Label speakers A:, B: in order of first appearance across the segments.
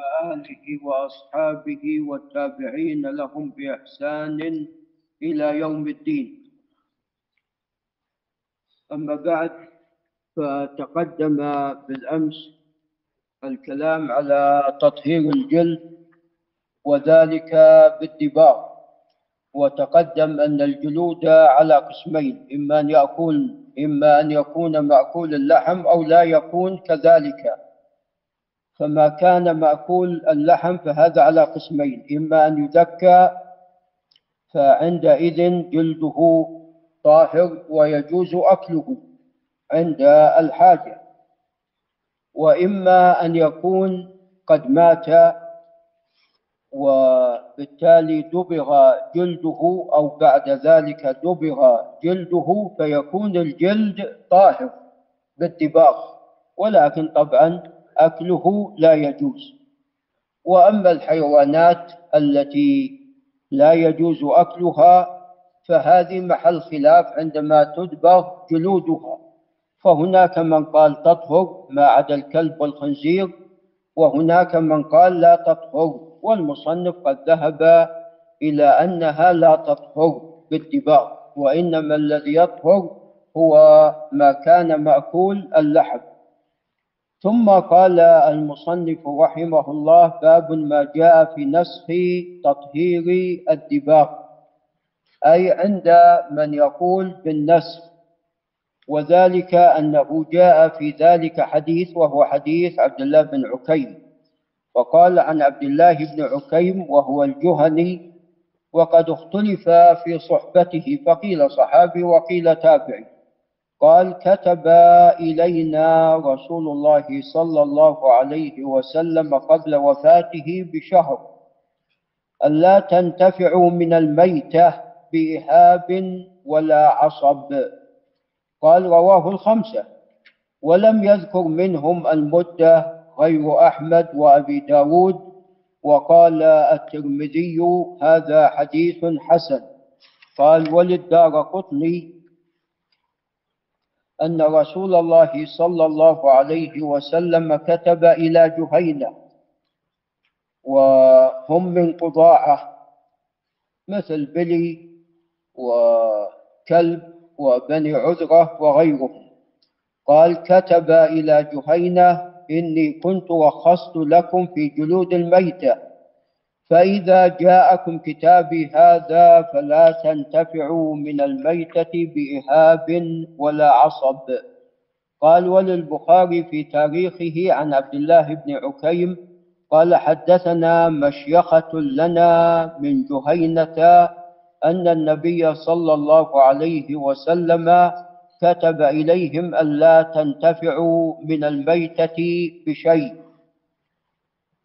A: وآله وأصحابه والتابعين لهم بإحسان إلى يوم الدين. أما بعد فتقدم بالأمس الكلام على تطهير الجلد وذلك بالدباغ وتقدم أن الجلود على قسمين إما أن يكون إما أن يكون مأكول اللحم أو لا يكون كذلك. فما كان مأكول اللحم فهذا على قسمين إما أن يذكى فعندئذ جلده طاهر ويجوز أكله عند الحاجة وإما أن يكون قد مات وبالتالي دبغ جلده أو بعد ذلك دبغ جلده فيكون الجلد طاهر بالدباغ ولكن طبعا أكله لا يجوز. وأما الحيوانات التي لا يجوز أكلها فهذه محل خلاف عندما تدبغ جلودها. فهناك من قال تطهر ما عدا الكلب والخنزير وهناك من قال لا تطهر والمصنف قد ذهب إلى أنها لا تطهر بالدباغ وإنما الذي يطهر هو ما كان مأكول اللحم. ثم قال المصنف رحمه الله باب ما جاء في نسخ تطهير الدباغ أي عند من يقول بالنسخ وذلك أنه جاء في ذلك حديث وهو حديث عبد الله بن عكيم. وقال عن عبد الله بن عكيم وهو الجهني وقد اختلف في صحبته فقيل صحابي وقيل تابعي. قال كتب إلينا رسول الله صلى الله عليه وسلم قبل وفاته بشهر ألا تنتفعوا من الميتة بإهاب ولا عصب. قال رواه الخمسة. ولم يذكر منهم المدة غير أحمد وأبي داود. وقال الترمذي هذا حديث حسن. قال وللدار قطني. أن رسول الله صلى الله عليه وسلم كتب إلى جهينة وهم من قضاعة مثل بلي وكلب وبني عذرة وغيرهم. قال كتب إلى جهينة إني كنت رخصت لكم في جلود الميتة. فإذا جاءكم كتابي هذا فلا تنتفعوا من الميتة بإهاب ولا عصب. قال وللبخاري في تاريخه عن عبد الله بن عكيم قال حدثنا مشيخة لنا من جهينة أن النبي صلى الله عليه وسلم كتب إليهم ألا تنتفعوا من الميتة بشيء.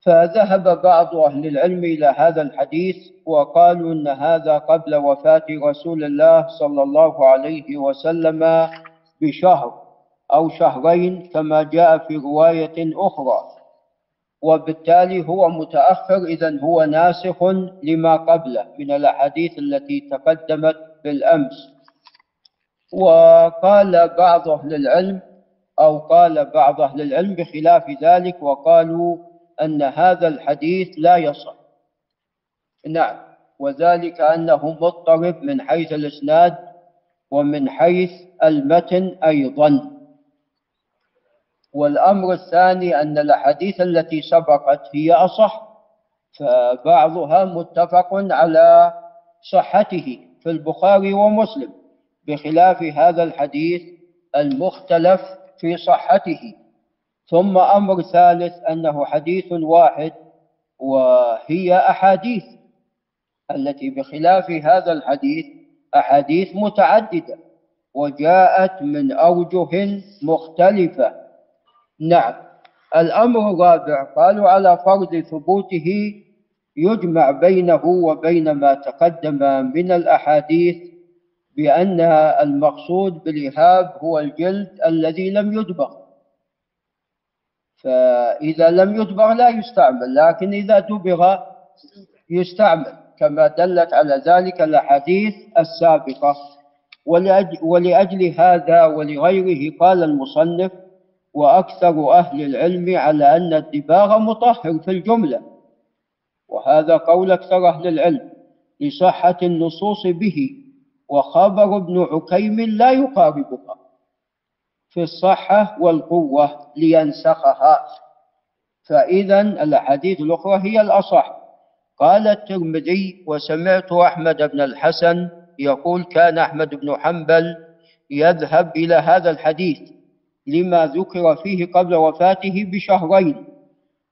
A: فذهب بعض أهل العلم إلى هذا الحديث وقالوا أن هذا قبل وفاة رسول الله صلى الله عليه وسلم بشهر أو شهرين كما جاء في رواية أخرى. وبالتالي هو متأخر إذا هو ناسخ لما قبله من الأحاديث التي تقدمت بالأمس. وقال بعض أهل العلم أو قال بعض أهل العلم بخلاف ذلك وقالوا أن هذا الحديث لا يصح. نعم وذلك أنه مضطرب من حيث الإسناد ومن حيث المتن أيضا. والأمر الثاني أن الأحاديث التي سبقت هي أصح فبعضها متفق على صحته في البخاري ومسلم بخلاف هذا الحديث المختلف في صحته. ثم أمر ثالث أنه حديث واحد وهي أحاديث التي بخلاف هذا الحديث أحاديث متعددة وجاءت من أوجه مختلفة. نعم. الأمر الرابع قالوا على فرض ثبوته يجمع بينه وبين ما تقدم من الأحاديث بأن المقصود بالإهاب هو الجلد الذي لم يدبغ فإذا لم يدبغ لا يستعمل لكن إذا دبغ يستعمل. كما دلت على ذلك الأحاديث السابقة. ولأجل, ولأجل هذا ولغيره قال المصنف وأكثر أهل العلم على أن الدباغ مطهر في الجملة. وهذا قول أكثر أهل العلم لصحة النصوص به. وخبر ابن عكيم لا يقاربها. في الصحة والقوة لينسخها. فإذا الأحاديث الأخرى هي الأصح. قال الترمذي وسمعت أحمد بن الحسن يقول كان أحمد بن حنبل يذهب إلى هذا الحديث لما ذكر فيه قبل وفاته بشهرين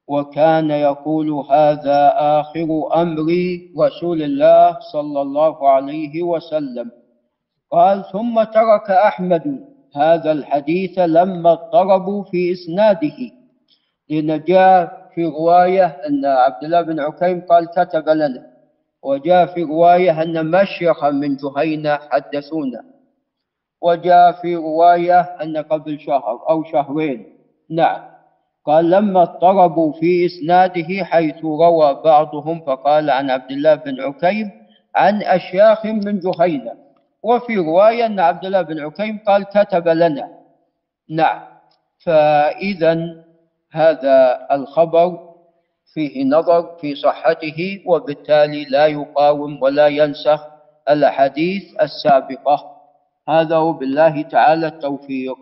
A: وكان يقول هذا آخر أمر رسول الله صلى الله عليه وسلم قال ثم ترك أحمد هذا الحديث لما اضطربوا في إسناده. لأن جاء في رواية أن عبد الله بن عكيم قال كتب لنا وجاء في رواية أن مشيخا من جهينة حدثونا وجاء في رواية أن قبل شهر أو شهرين. نعم. قال لما اضطربوا في إسناده حيث روى بعضهم فقال عن عبد الله بن عكيم عن أشياخ من جهينة. وفي رواية أن عبد الله بن عكيم قال كتب لنا. نعم. فإذا هذا الخبر فيه نظر في صحته وبالتالي لا يقاوم ولا ينسخ الأحاديث السابقة. هذا وبالله تعالى التوفيق.